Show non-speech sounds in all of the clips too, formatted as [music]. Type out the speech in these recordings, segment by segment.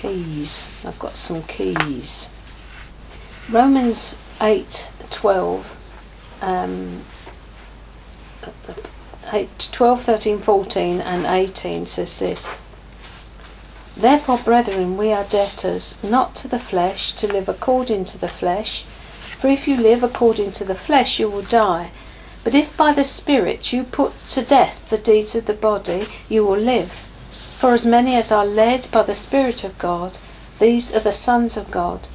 keys. I've got some keys. Romans 8 12. Um, 8, 12, 13, 14, and 18 says this Therefore, brethren, we are debtors, not to the flesh, to live according to the flesh. For if you live according to the flesh, you will die. But if by the Spirit you put to death the deeds of the body, you will live. For as many as are led by the Spirit of God, these are the sons of God.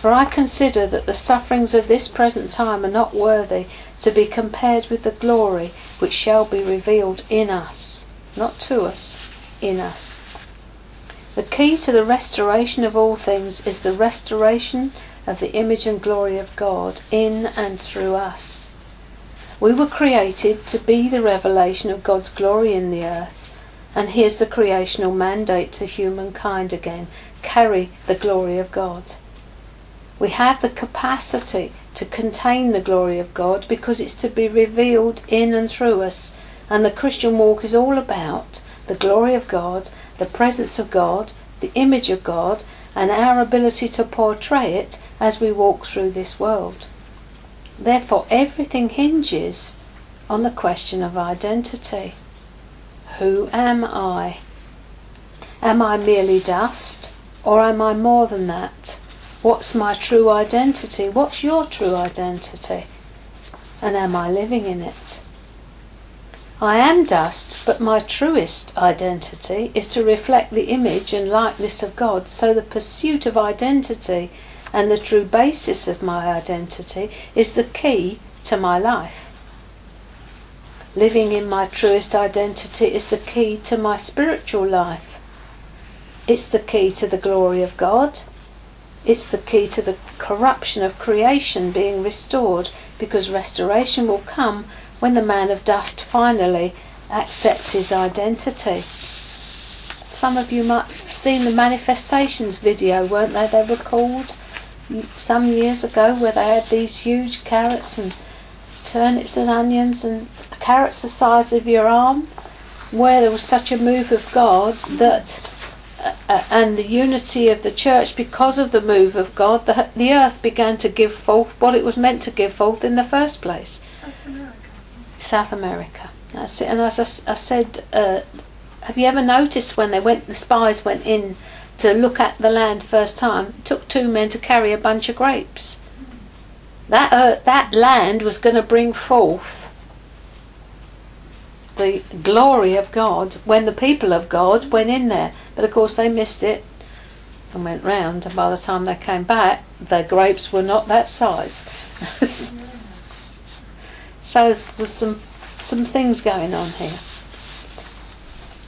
For I consider that the sufferings of this present time are not worthy to be compared with the glory which shall be revealed in us. Not to us, in us. The key to the restoration of all things is the restoration of the image and glory of God in and through us. We were created to be the revelation of God's glory in the earth, and here's the creational mandate to humankind again carry the glory of God. We have the capacity to contain the glory of God because it's to be revealed in and through us. And the Christian walk is all about the glory of God, the presence of God, the image of God, and our ability to portray it as we walk through this world. Therefore, everything hinges on the question of identity. Who am I? Am I merely dust, or am I more than that? What's my true identity? What's your true identity? And am I living in it? I am dust, but my truest identity is to reflect the image and likeness of God, so the pursuit of identity and the true basis of my identity is the key to my life. Living in my truest identity is the key to my spiritual life. It's the key to the glory of God it's the key to the corruption of creation being restored because restoration will come when the man of dust finally accepts his identity. Some of you might have seen the manifestations video, weren't they? They were called some years ago where they had these huge carrots and turnips and onions and carrots the size of your arm, where there was such a move of God that uh, and the unity of the church because of the move of God, the, the earth began to give forth what it was meant to give forth in the first place. South America. South America. That's it. And as I, I said, uh, have you ever noticed when they went, the spies went in to look at the land first time? It took two men to carry a bunch of grapes. That uh, that land was going to bring forth the glory of God when the people of God went in there. But of course, they missed it and went round, and by the time they came back, the grapes were not that size. [laughs] so there's some some things going on here.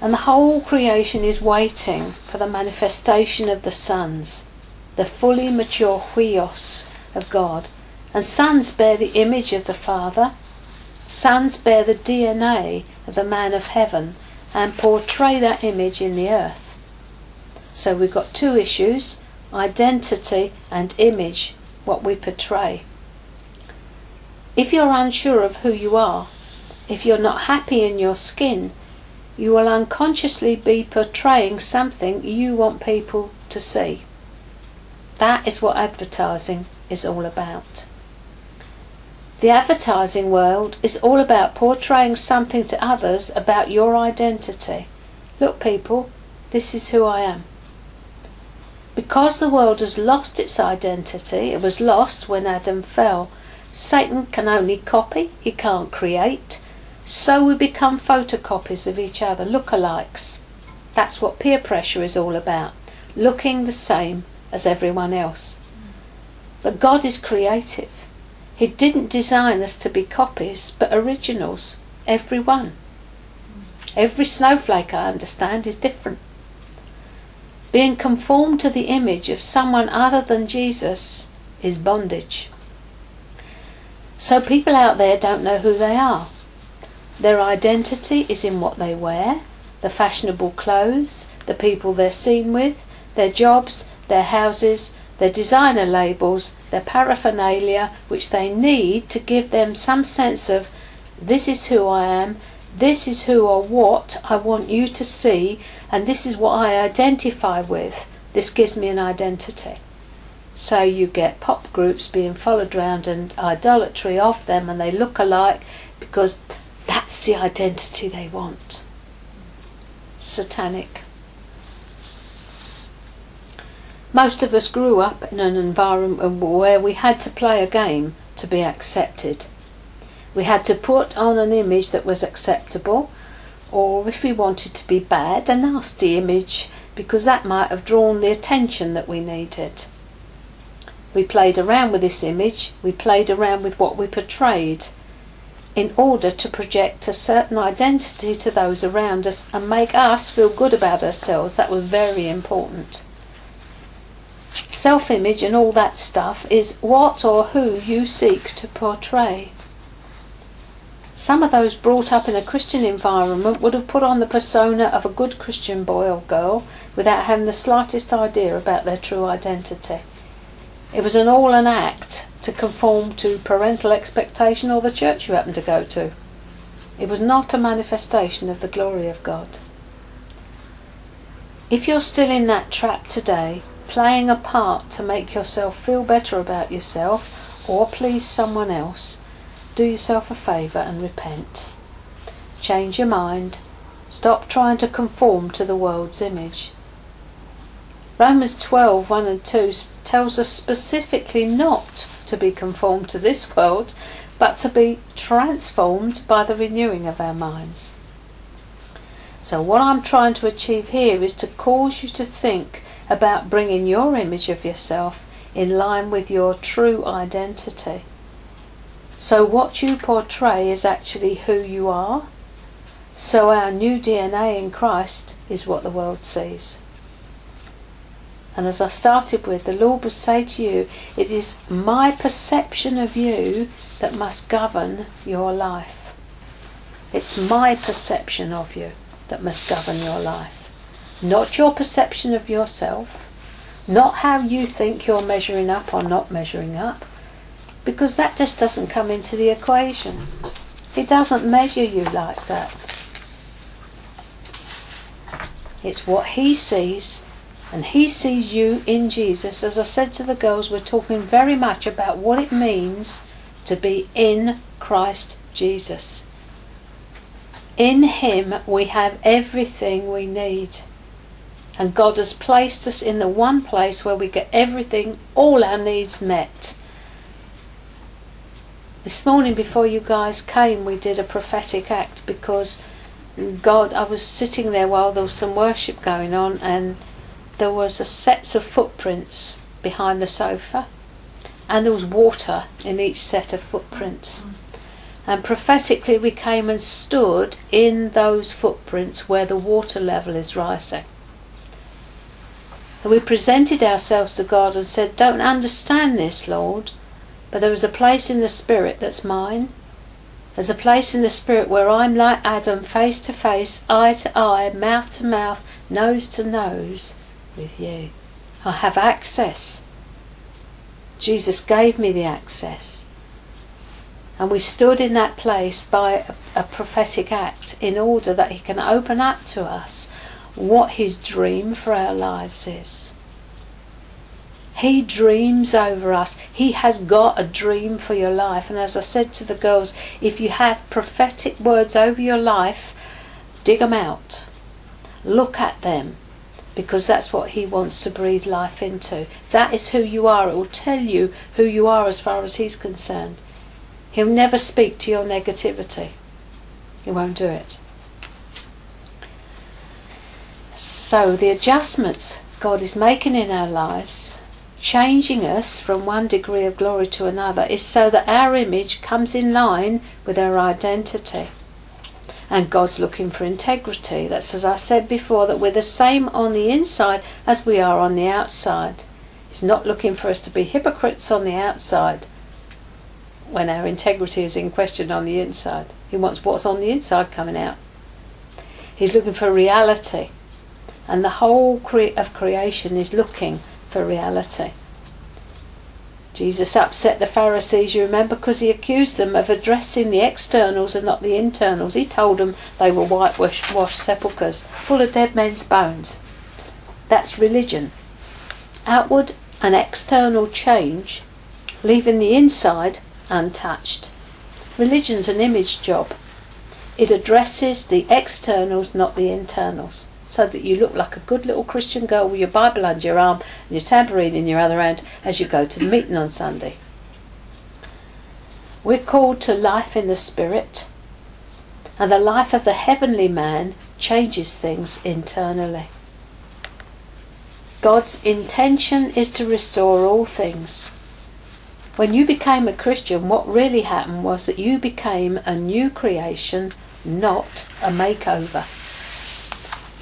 And the whole creation is waiting for the manifestation of the sons, the fully mature huios of God. And sons bear the image of the Father, Sons bear the DNA of the man of heaven and portray that image in the earth. So we've got two issues identity and image, what we portray. If you're unsure of who you are, if you're not happy in your skin, you will unconsciously be portraying something you want people to see. That is what advertising is all about. The advertising world is all about portraying something to others about your identity. Look, people, this is who I am. Because the world has lost its identity, it was lost when Adam fell. Satan can only copy, he can't create. So we become photocopies of each other, lookalikes. That's what peer pressure is all about, looking the same as everyone else. But God is creative. He didn't design us to be copies, but originals. Every one. Every snowflake, I understand, is different. Being conformed to the image of someone other than Jesus is bondage. So people out there don't know who they are. Their identity is in what they wear, the fashionable clothes, the people they're seen with, their jobs, their houses, their designer labels, their paraphernalia, which they need to give them some sense of this is who I am, this is who or what I want you to see, and this is what I identify with. This gives me an identity. So you get pop groups being followed around and idolatry of them, and they look alike because that's the identity they want. Satanic. Most of us grew up in an environment where we had to play a game to be accepted. We had to put on an image that was acceptable, or if we wanted to be bad, a nasty image, because that might have drawn the attention that we needed. We played around with this image, we played around with what we portrayed in order to project a certain identity to those around us and make us feel good about ourselves. That was very important. Self image and all that stuff is what or who you seek to portray. Some of those brought up in a Christian environment would have put on the persona of a good Christian boy or girl without having the slightest idea about their true identity. It was an all an act to conform to parental expectation or the church you happened to go to. It was not a manifestation of the glory of God. If you're still in that trap today, playing a part to make yourself feel better about yourself or please someone else, do yourself a favour and repent. Change your mind. Stop trying to conform to the world's image. Romans 12 1 and 2 tells us specifically not to be conformed to this world, but to be transformed by the renewing of our minds. So, what I'm trying to achieve here is to cause you to think about bringing your image of yourself in line with your true identity. So, what you portray is actually who you are. So, our new DNA in Christ is what the world sees. And as I started with, the Lord will say to you, It is my perception of you that must govern your life. It's my perception of you that must govern your life. Not your perception of yourself, not how you think you're measuring up or not measuring up, because that just doesn't come into the equation. It doesn't measure you like that. It's what He sees and he sees you in Jesus. As I said to the girls, we're talking very much about what it means to be in Christ Jesus. In him we have everything we need. And God has placed us in the one place where we get everything, all our needs met. This morning, before you guys came, we did a prophetic act because God, I was sitting there while there was some worship going on, and there was a sets of footprints behind the sofa and there was water in each set of footprints. And prophetically, we came and stood in those footprints where the water level is rising. And we presented ourselves to God and said, Don't understand this, Lord, but there is a place in the Spirit that's mine. There's a place in the Spirit where I'm like Adam, face to face, eye to eye, mouth to mouth, nose to nose with you. I have access. Jesus gave me the access. And we stood in that place by a, a, prophetic act in order that He can open up to us what His dream for our lives is. He dreams over us. He has got a dream for your life. And as I said to the girls, if you have prophetic words over your life, dig them out. Look at them because that's what he wants to breathe life into. That is who you are. It will tell you who you are as far as he's concerned. He'll never speak to your negativity. He won't do it. So, the adjustments God is making in our lives, changing us from one degree of glory to another, is so that our image comes in line with our identity and God's looking for integrity. That's as I said before, that we're the same on the inside as we are on the outside. He's not looking for us to be hypocrites on the outside when our integrity is in question on the inside. He wants what's on the inside coming out. He's looking for reality. And the whole cre- of creation is looking for reality. Jesus upset the Pharisees, you remember, because he accused them of addressing the externals and not the internals. He told them they were whitewashed sepulchres, full of dead men's bones. That's religion. outward and external change, leaving the inside untouched. Religion's an image job. It addresses the externals, not the internals, so that you look like a good little Christian girl with your Bible under your arm and your tambourine in your other hand as you go to the meeting on Sunday. We're called to life in the Spirit, and the life of the heavenly man changes things internally. God's intention is to restore all things. When you became a Christian, what really happened was that you became a new creation, not a makeover.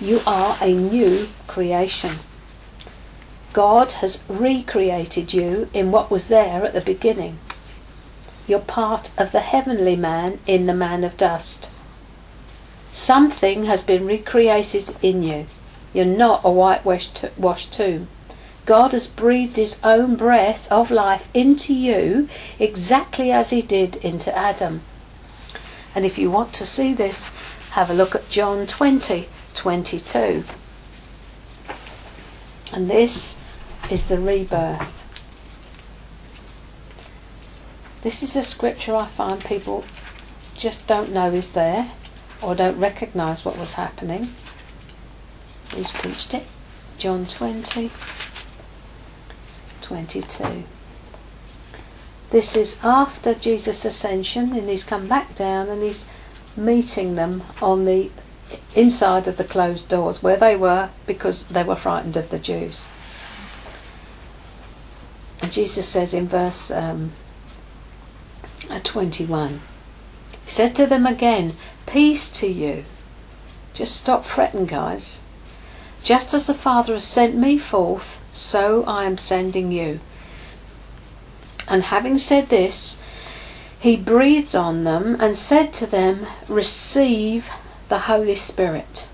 You are a new creation. God has recreated you in what was there at the beginning. You're part of the heavenly man in the man of dust. Something has been recreated in you. You're not a whitewashed tomb. God has breathed His own breath of life into you exactly as He did into Adam. And if you want to see this, have a look at John 20 22. And this is the rebirth. This is a scripture I find people just don't know is there or don't recognise what was happening. Who's preached it? John 20, 22. This is after Jesus' ascension and he's come back down and he's meeting them on the inside of the closed doors where they were because they were frightened of the Jews. And Jesus says in verse um, 21, He said to them again, Peace to you. Just stop fretting, guys. Just as the Father has sent me forth, so I am sending you. And having said this, he breathed on them and said to them, Receive the Holy Spirit.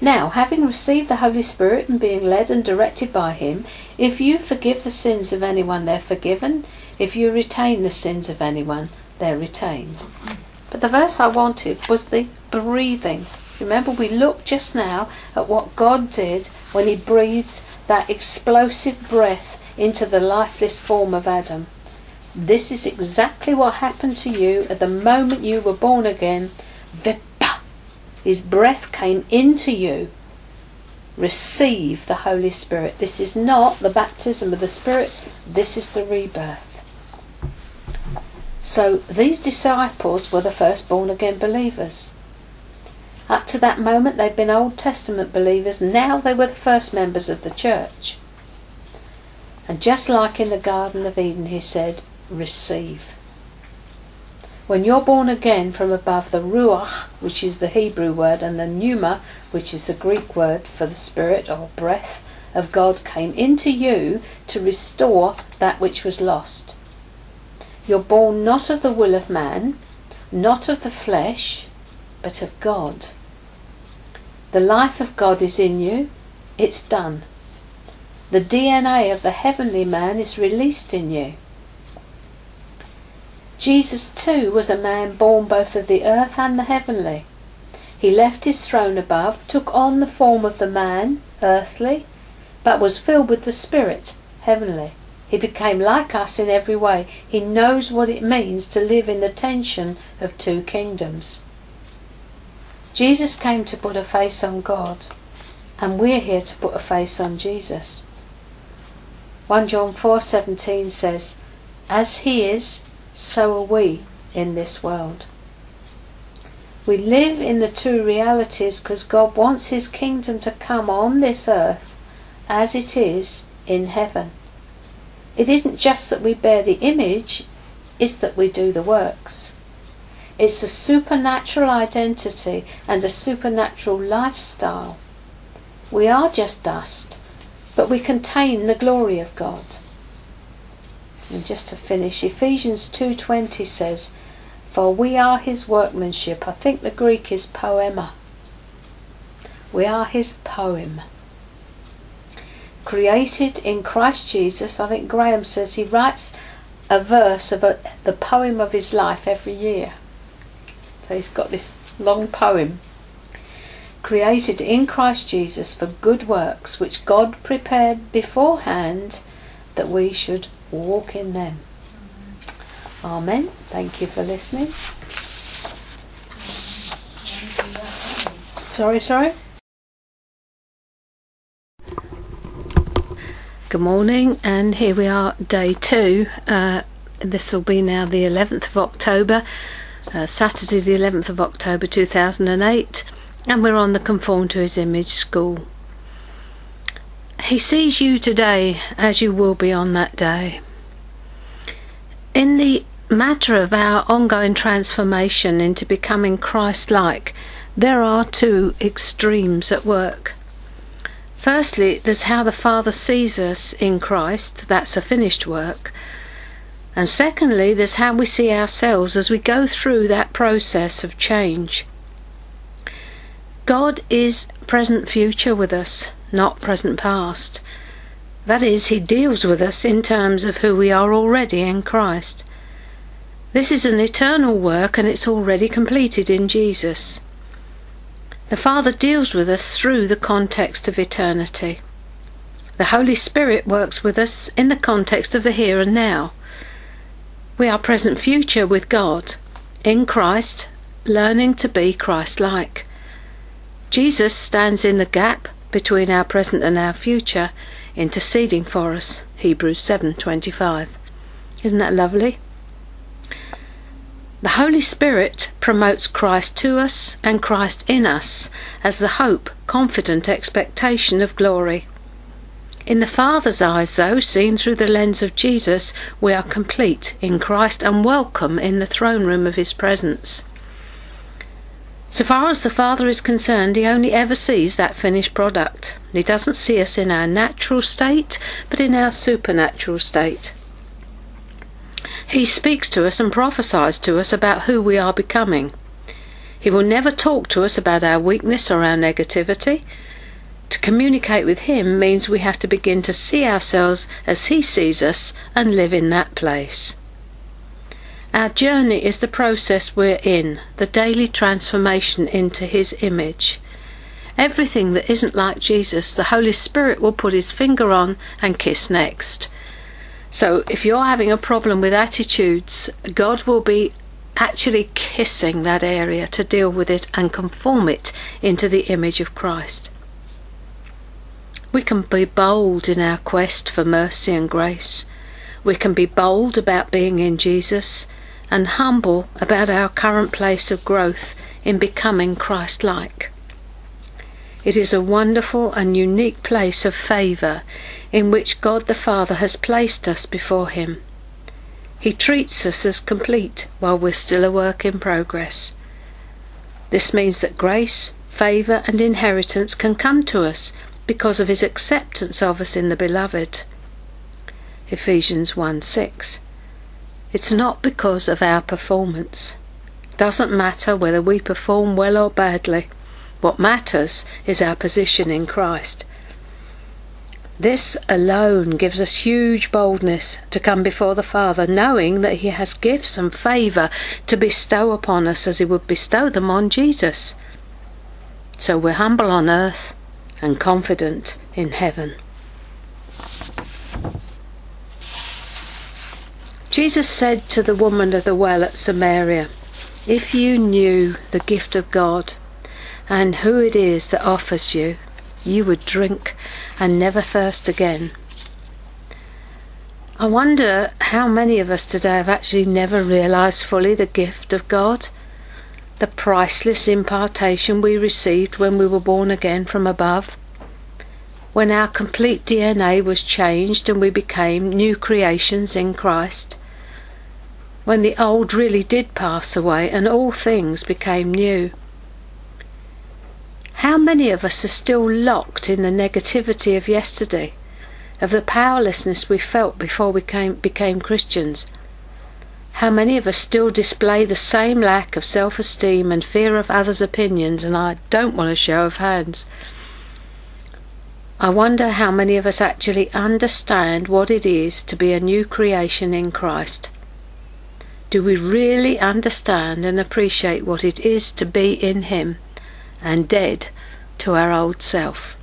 Now, having received the Holy Spirit and being led and directed by Him, if you forgive the sins of anyone, they're forgiven. If you retain the sins of anyone, they're retained. But the verse I wanted was the breathing. Remember, we looked just now at what God did when He breathed that explosive breath into the lifeless form of Adam. This is exactly what happened to you at the moment you were born again. Vipa! His breath came into you. Receive the Holy Spirit. This is not the baptism of the Spirit, this is the rebirth. So these disciples were the first born again believers. Up to that moment, they'd been Old Testament believers. Now they were the first members of the church. And just like in the Garden of Eden, he said, receive. When you're born again from above, the Ruach, which is the Hebrew word, and the Pneuma, which is the Greek word for the Spirit or breath of God, came into you to restore that which was lost. You're born not of the will of man, not of the flesh, but of God. The life of God is in you, it's done. The DNA of the heavenly man is released in you. Jesus too was a man born both of the earth and the heavenly. He left his throne above, took on the form of the man, earthly, but was filled with the Spirit, heavenly. He became like us in every way. He knows what it means to live in the tension of two kingdoms. Jesus came to put a face on God, and we're here to put a face on Jesus. 1 John 4:17 says, "As he is, so are we in this world." We live in the two realities because God wants his kingdom to come on this earth as it is in heaven. It isn't just that we bear the image, it's that we do the works. It's a supernatural identity and a supernatural lifestyle. We are just dust, but we contain the glory of God. And just to finish, Ephesians 2:20 says, "For we are his workmanship." I think the Greek is poema. We are his poem created in Christ Jesus. I think Graham says he writes a verse of the poem of his life every year. So he's got this long poem. created in Christ Jesus for good works, which God prepared beforehand that we should walk in them. Amen. Thank you for listening. Sorry, sorry. Good morning, and here we are, day two. Uh, this will be now the 11th of October, uh, Saturday, the 11th of October 2008, and we're on the Conformed To His Image school. He sees you today as you will be on that day. In the matter of our ongoing transformation into becoming Christ like, there are two extremes at work. Firstly, there's how the Father sees us in Christ, that's a finished work. And secondly, there's how we see ourselves as we go through that process of change. God is present future with us, not present past. That is, He deals with us in terms of who we are already in Christ. This is an eternal work and it's already completed in Jesus. The Father deals with us through the context of eternity. The Holy Spirit works with us in the context of the here and now. We are present future with God, in Christ, learning to be Christ like. Jesus stands in the gap between our present and our future, interceding for us. Hebrews 7:25. Isn't that lovely? The Holy Spirit promotes Christ to us and Christ in us as the hope, confident expectation of glory. In the Father's eyes, though, seen through the lens of Jesus, we are complete in Christ and welcome in the throne room of His presence. So far as the Father is concerned, He only ever sees that finished product. He doesn't see us in our natural state, but in our supernatural state. He speaks to us and prophesies to us about who we are becoming. He will never talk to us about our weakness or our negativity. To communicate with Him means we have to begin to see ourselves as He sees us and live in that place. Our journey is the process we're in, the daily transformation into His image. Everything that isn't like Jesus, the Holy Spirit will put His finger on and kiss next. So if you're having a problem with attitudes, God will be actually kissing that area to deal with it and conform it into the image of Christ. We can be bold in our quest for mercy and grace. We can be bold about being in Jesus and humble about our current place of growth in becoming Christ like. It is a wonderful and unique place of favour in which God the Father has placed us before Him. He treats us as complete while we're still a work in progress. This means that grace, favour, and inheritance can come to us because of His acceptance of us in the Beloved. Ephesians 1 6. It's not because of our performance. Doesn't matter whether we perform well or badly. What matters is our position in Christ. This alone gives us huge boldness to come before the Father, knowing that He has gifts and favour to bestow upon us as He would bestow them on Jesus. So we're humble on earth and confident in heaven. Jesus said to the woman of the well at Samaria, If you knew the gift of God and who it is that offers you, you would drink and never thirst again. I wonder how many of us today have actually never realised fully the gift of God, the priceless impartation we received when we were born again from above, when our complete DNA was changed and we became new creations in Christ, when the old really did pass away and all things became new. How many of us are still locked in the negativity of yesterday, of the powerlessness we felt before we came, became Christians? How many of us still display the same lack of self esteem and fear of others' opinions? And I don't want a show of hands. I wonder how many of us actually understand what it is to be a new creation in Christ. Do we really understand and appreciate what it is to be in Him? and dead to our old self.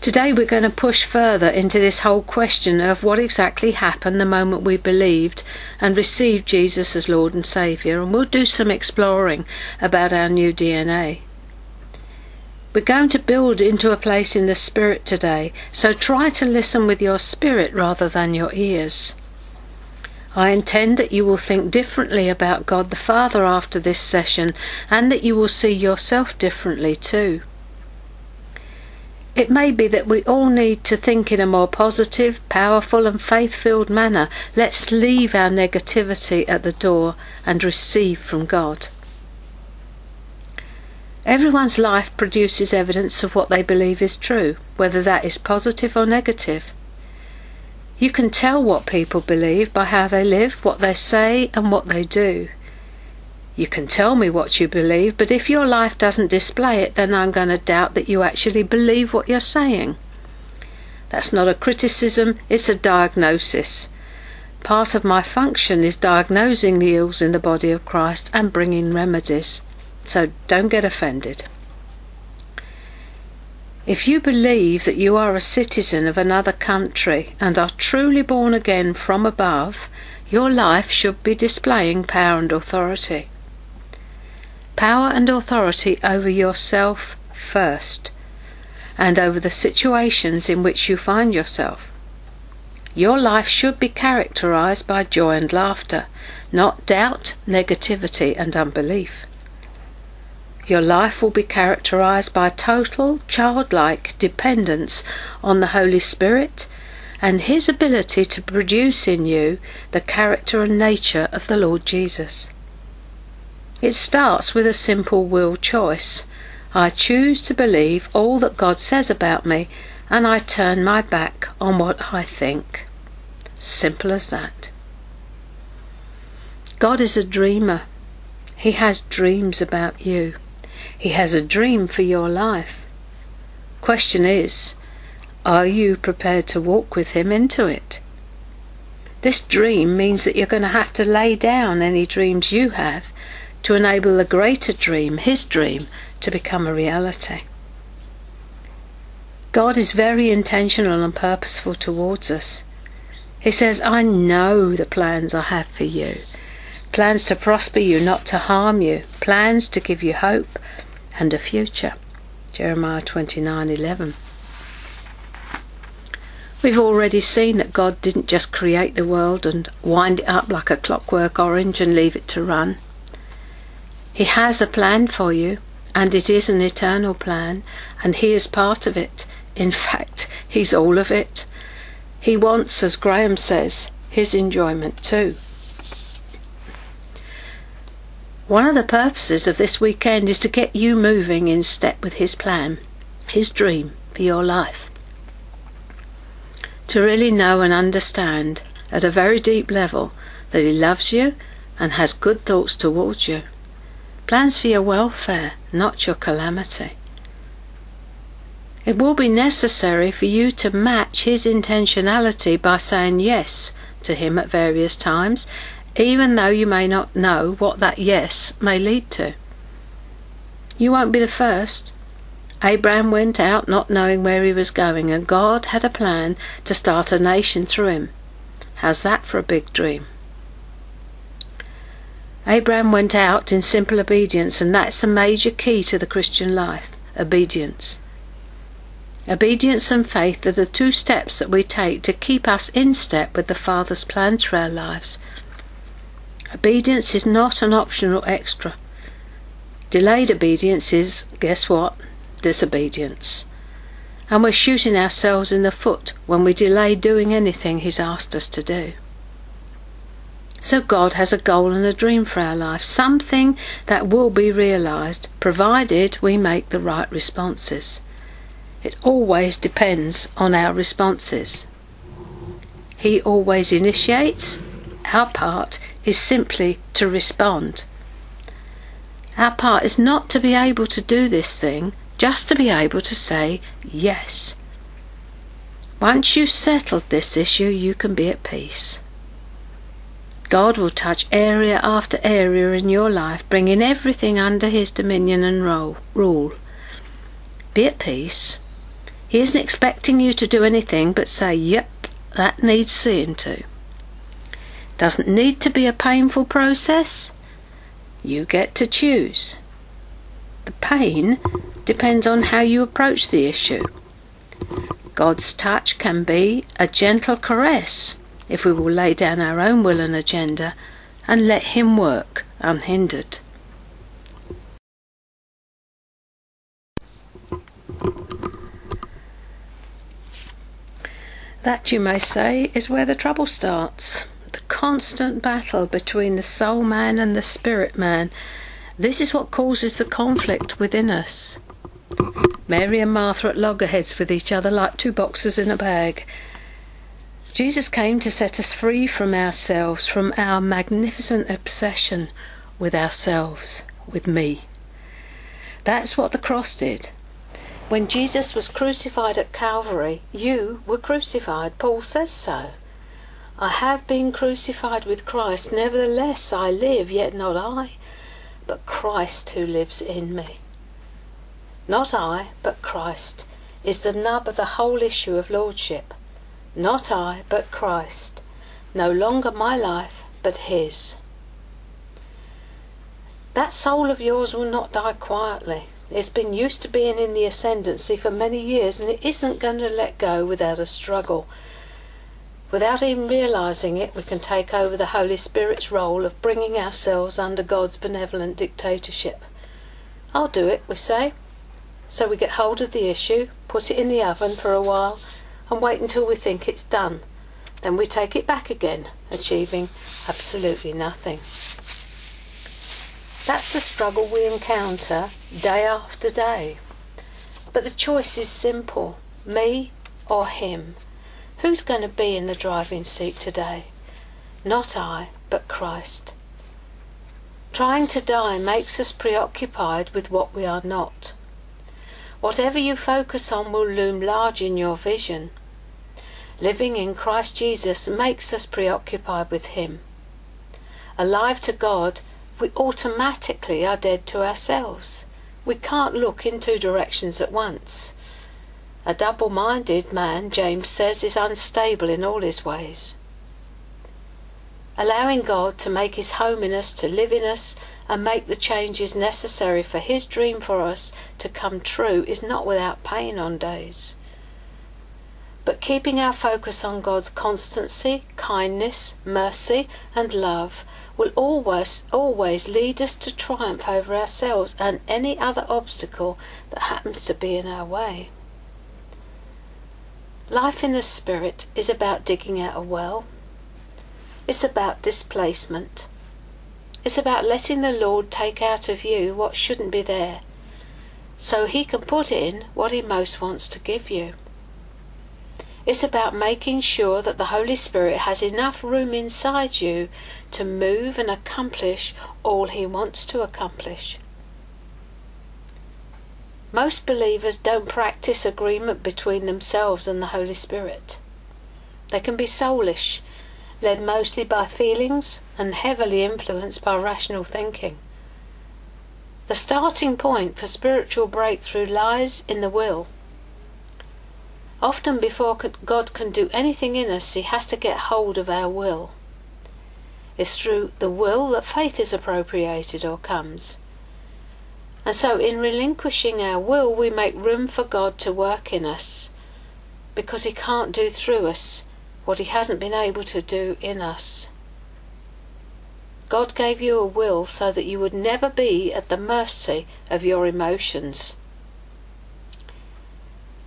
Today we're going to push further into this whole question of what exactly happened the moment we believed and received Jesus as Lord and Saviour, and we'll do some exploring about our new DNA. We're going to build into a place in the Spirit today, so try to listen with your spirit rather than your ears. I intend that you will think differently about God the Father after this session and that you will see yourself differently too. It may be that we all need to think in a more positive, powerful, and faith filled manner. Let's leave our negativity at the door and receive from God. Everyone's life produces evidence of what they believe is true, whether that is positive or negative. You can tell what people believe by how they live, what they say, and what they do. You can tell me what you believe, but if your life doesn't display it, then I'm going to doubt that you actually believe what you're saying. That's not a criticism, it's a diagnosis. Part of my function is diagnosing the ills in the body of Christ and bringing remedies. So don't get offended. If you believe that you are a citizen of another country and are truly born again from above, your life should be displaying power and authority power and authority over yourself first, and over the situations in which you find yourself. Your life should be characterized by joy and laughter, not doubt, negativity, and unbelief. Your life will be characterized by total childlike dependence on the Holy Spirit and His ability to produce in you the character and nature of the Lord Jesus. It starts with a simple will choice. I choose to believe all that God says about me and I turn my back on what I think. Simple as that. God is a dreamer. He has dreams about you. He has a dream for your life. Question is, are you prepared to walk with Him into it? This dream means that you're going to have to lay down any dreams you have to enable the greater dream, his dream, to become a reality. God is very intentional and purposeful towards us. He says, I know the plans I have for you. Plans to prosper you, not to harm you. Plans to give you hope and a future. Jeremiah 29:11. We've already seen that God didn't just create the world and wind it up like a clockwork orange and leave it to run. He has a plan for you, and it is an eternal plan, and He is part of it. In fact, He's all of it. He wants, as Graham says, His enjoyment too. One of the purposes of this weekend is to get you moving in step with His plan, His dream for your life. To really know and understand at a very deep level that He loves you and has good thoughts towards you plans for your welfare, not your calamity. It will be necessary for you to match his intentionality by saying yes to him at various times, even though you may not know what that yes may lead to. You won't be the first. Abraham went out not knowing where he was going, and God had a plan to start a nation through him. How's that for a big dream? Abraham went out in simple obedience, and that's the major key to the Christian life obedience. Obedience and faith are the two steps that we take to keep us in step with the Father's plans for our lives. Obedience is not an optional extra. Delayed obedience is, guess what? Disobedience. And we're shooting ourselves in the foot when we delay doing anything He's asked us to do. So God has a goal and a dream for our life, something that will be realised, provided we make the right responses. It always depends on our responses. He always initiates, our part is simply to respond. Our part is not to be able to do this thing, just to be able to say yes. Once you've settled this issue, you can be at peace. God will touch area after area in your life, bringing everything under His dominion and rule. Be at peace. He isn't expecting you to do anything but say, Yep, that needs seeing to. Doesn't need to be a painful process. You get to choose. The pain depends on how you approach the issue. God's touch can be a gentle caress if we will lay down our own will and agenda and let Him work unhindered. That, you may say, is where the trouble starts. Constant battle between the soul man and the spirit man. This is what causes the conflict within us. Mary and Martha at loggerheads with each other like two boxes in a bag. Jesus came to set us free from ourselves, from our magnificent obsession with ourselves, with me. That's what the cross did. When Jesus was crucified at Calvary, you were crucified. Paul says so. I have been crucified with Christ, nevertheless I live, yet not I, but Christ who lives in me. Not I, but Christ, is the nub of the whole issue of lordship. Not I, but Christ. No longer my life, but His. That soul of yours will not die quietly. It's been used to being in the ascendancy for many years and it isn't going to let go without a struggle. Without even realizing it, we can take over the Holy Spirit's role of bringing ourselves under God's benevolent dictatorship. I'll do it, we say. So we get hold of the issue, put it in the oven for a while, and wait until we think it's done. Then we take it back again, achieving absolutely nothing. That's the struggle we encounter day after day. But the choice is simple me or him. Who's going to be in the driving seat today? Not I, but Christ. Trying to die makes us preoccupied with what we are not. Whatever you focus on will loom large in your vision. Living in Christ Jesus makes us preoccupied with Him. Alive to God, we automatically are dead to ourselves. We can't look in two directions at once. A double minded man, James says, is unstable in all his ways. Allowing God to make his home in us, to live in us, and make the changes necessary for his dream for us to come true is not without pain on days. But keeping our focus on God's constancy, kindness, mercy, and love will always, always lead us to triumph over ourselves and any other obstacle that happens to be in our way. Life in the Spirit is about digging out a well. It's about displacement. It's about letting the Lord take out of you what shouldn't be there, so He can put in what He most wants to give you. It's about making sure that the Holy Spirit has enough room inside you to move and accomplish all He wants to accomplish. Most believers don't practice agreement between themselves and the Holy Spirit. They can be soulish, led mostly by feelings and heavily influenced by rational thinking. The starting point for spiritual breakthrough lies in the will. Often, before God can do anything in us, He has to get hold of our will. It's through the will that faith is appropriated or comes. And so, in relinquishing our will, we make room for God to work in us because He can't do through us what He hasn't been able to do in us. God gave you a will so that you would never be at the mercy of your emotions.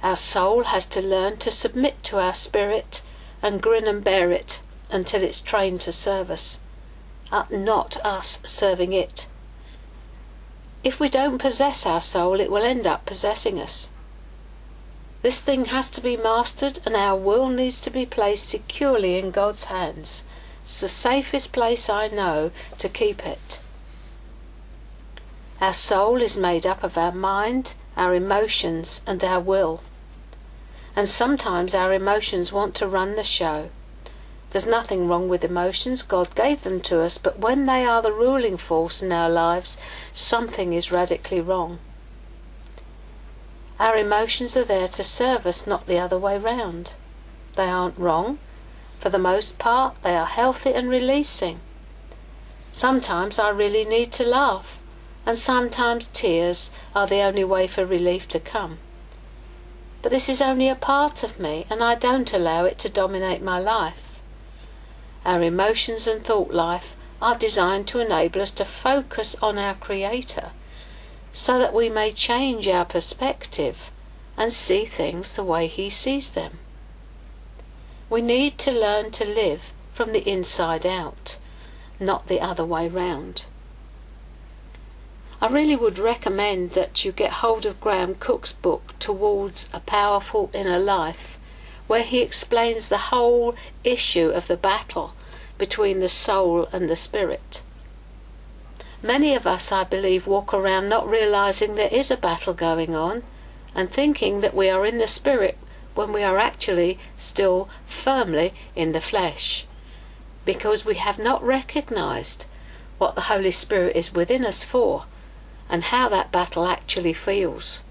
Our soul has to learn to submit to our spirit and grin and bear it until it's trained to serve us, uh, not us serving it. If we don't possess our soul, it will end up possessing us. This thing has to be mastered, and our will needs to be placed securely in God's hands. It's the safest place I know to keep it. Our soul is made up of our mind, our emotions, and our will and sometimes our emotions want to run the show. There's nothing wrong with emotions, God gave them to us, but when they are the ruling force in our lives, something is radically wrong. Our emotions are there to serve us, not the other way round. They aren't wrong. For the most part, they are healthy and releasing. Sometimes I really need to laugh, and sometimes tears are the only way for relief to come. But this is only a part of me, and I don't allow it to dominate my life. Our emotions and thought life are designed to enable us to focus on our Creator so that we may change our perspective and see things the way He sees them. We need to learn to live from the inside out, not the other way round. I really would recommend that you get hold of Graham Cooke's book, Towards a Powerful Inner Life where he explains the whole issue of the battle between the soul and the spirit. Many of us, I believe, walk around not realizing there is a battle going on and thinking that we are in the spirit when we are actually still firmly in the flesh because we have not recognized what the Holy Spirit is within us for and how that battle actually feels.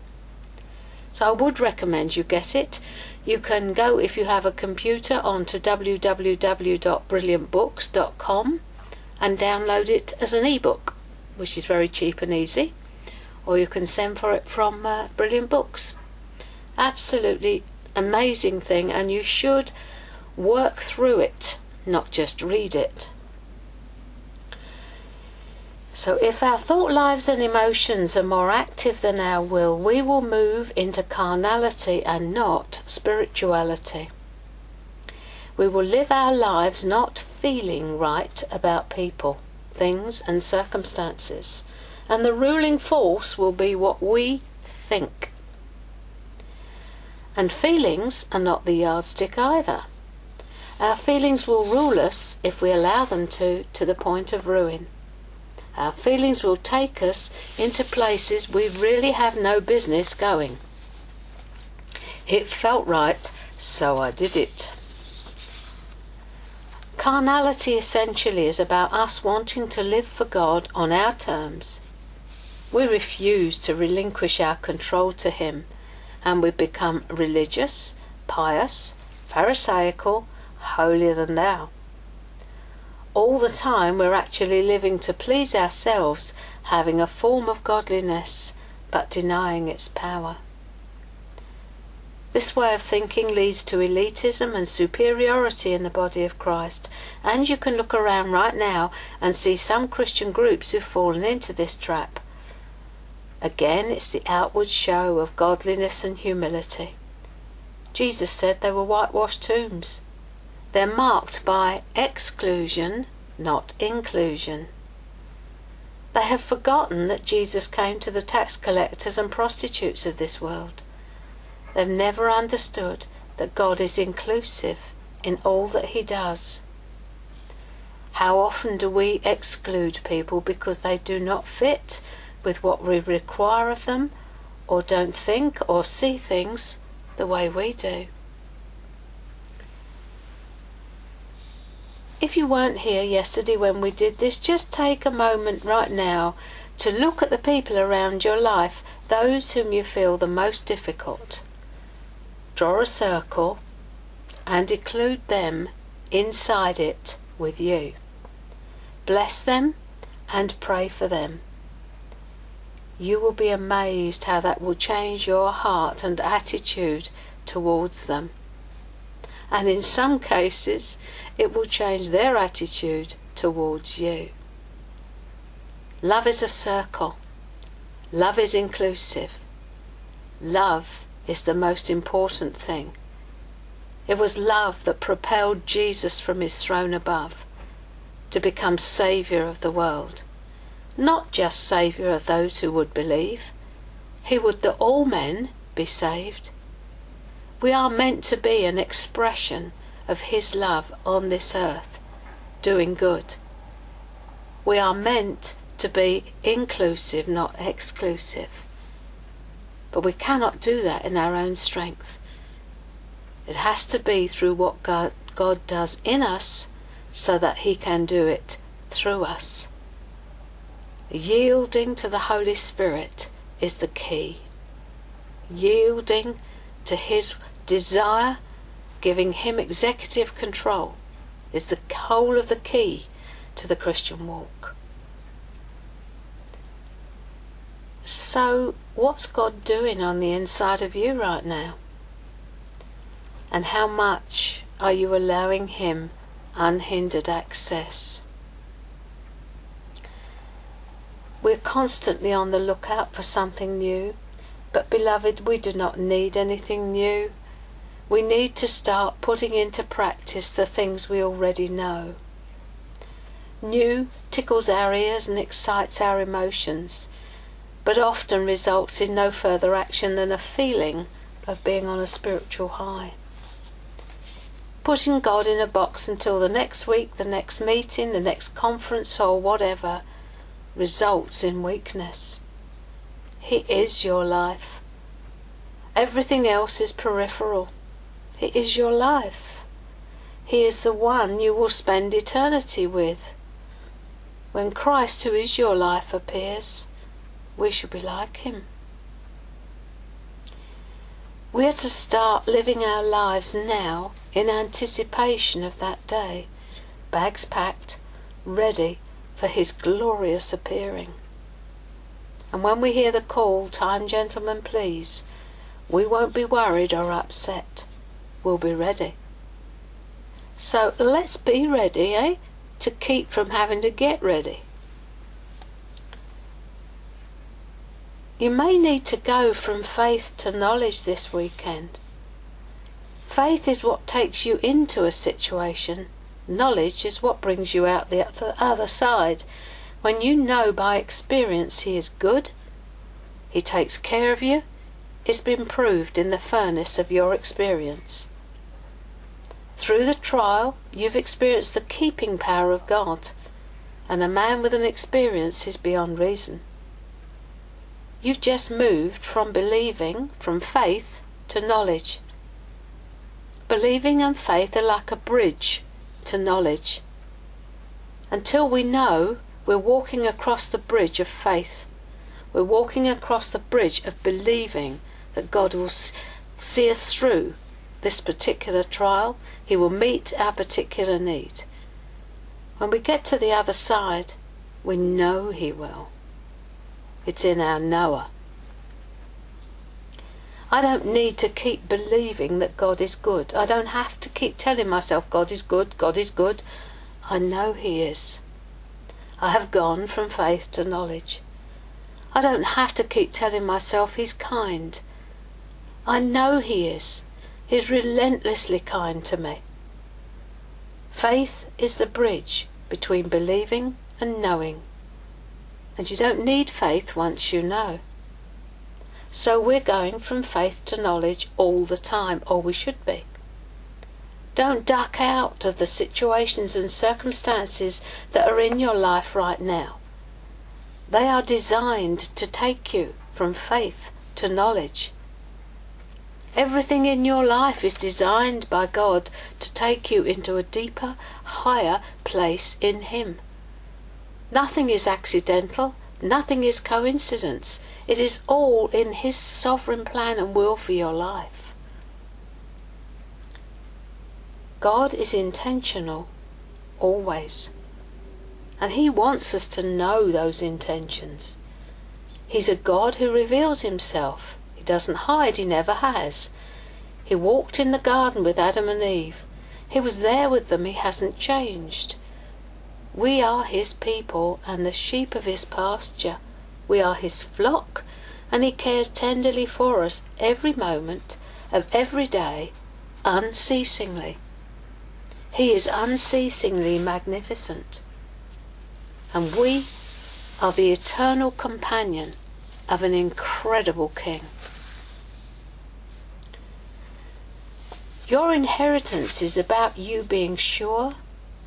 So I would recommend you get it. You can go, if you have a computer, onto www.brilliantbooks.com and download it as an ebook, which is very cheap and easy. Or you can send for it from uh, Brilliant Books. Absolutely amazing thing, and you should work through it, not just read it. So, if our thought lives and emotions are more active than our will, we will move into carnality and not spirituality. We will live our lives not feeling right about people, things, and circumstances, and the ruling force will be what we think. And feelings are not the yardstick either. Our feelings will rule us if we allow them to, to the point of ruin. Our feelings will take us into places we really have no business going. It felt right, so I did it. Carnality essentially is about us wanting to live for God on our terms. We refuse to relinquish our control to Him and we become religious, pious, pharisaical, holier than thou all the time we're actually living to please ourselves, having a form of godliness, but denying its power. This way of thinking leads to elitism and superiority in the body of Christ, and you can look around right now and see some Christian groups who've fallen into this trap. Again, it's the outward show of godliness and humility. Jesus said they were whitewashed tombs. They're marked by exclusion, not inclusion. They have forgotten that Jesus came to the tax collectors and prostitutes of this world. They've never understood that God is inclusive in all that He does. How often do we exclude people because they do not fit with what we require of them or don't think or see things the way we do? If you weren't here yesterday when we did this, just take a moment right now to look at the people around your life, those whom you feel the most difficult. Draw a circle and include them inside it with you. Bless them and pray for them. You will be amazed how that will change your heart and attitude towards them and in some cases, it will change their attitude towards you. Love is a circle. Love is inclusive. Love is the most important thing. It was love that propelled Jesus from his throne above to become Saviour of the world. Not just Saviour of those who would believe, he would that all men be saved we are meant to be an expression of His love on this earth, doing good. We are meant to be inclusive, not exclusive. But we cannot do that in our own strength. It has to be through what God, God does in us so that He can do it through us. Yielding to the Holy Spirit is the key. Yielding to His desire, giving Him executive control, is the whole of the key to the Christian walk. So, what's God doing on the inside of you right now? And how much are you allowing Him unhindered access? We're constantly on the lookout for something new, but beloved, we do not need anything new. We need to start putting into practice the things we already know. New tickles our ears and excites our emotions but often results in no further action than a feeling of being on a spiritual high. Putting God in a box until the next week, the next meeting, the next conference, or whatever results in weakness. He is your life. Everything else is peripheral. He is your life. He is the one you will spend eternity with. When Christ, who is your life, appears, we shall be like him. We are to start living our lives now in anticipation of that day, bags packed, ready for his glorious appearing. And when we hear the call, Time, gentlemen, please, we won't be worried or upset. We'll be ready. So let's be ready, eh? To keep from having to get ready. You may need to go from faith to knowledge this weekend. Faith is what takes you into a situation. Knowledge is what brings you out the other side. When you know by experience He is good, He takes care of you, it's been proved in the furnace of your experience. Through the trial, you've experienced the keeping power of God, and a man with an experience is beyond reason. You've just moved from believing, from faith, to knowledge. Believing and faith are like a bridge to knowledge. Until we know, we're walking across the bridge of faith. We're walking across the bridge of believing that God will see us through this particular trial. He will meet our particular need. When we get to the other side, we know He will. It's in our knower. I don't need to keep believing that God is good. I don't have to keep telling myself God is good, God is good. I know He is. I have gone from faith to knowledge. I don't have to keep telling myself He's kind. I know He is. He's relentlessly kind to me. Faith is the bridge between believing and knowing. And you don't need faith once you know. So we're going from faith to knowledge all the time, or we should be. Don't duck out of the situations and circumstances that are in your life right now. They are designed to take you from faith to knowledge. Everything in your life is designed by God to take you into a deeper, higher place in Him. Nothing is accidental, nothing is coincidence. It is all in His sovereign plan and will for your life. God is intentional, always. And He wants us to know those intentions. He's a God who reveals Himself. Doesn't hide, He never has. He walked in the garden with Adam and Eve. He was there with them, He hasn't changed. We are his people and the sheep of his pasture. We are his flock, and he cares tenderly for us every moment of every day, unceasingly. He is unceasingly magnificent. And we are the eternal companion of an incredible king. Your inheritance is about you being sure,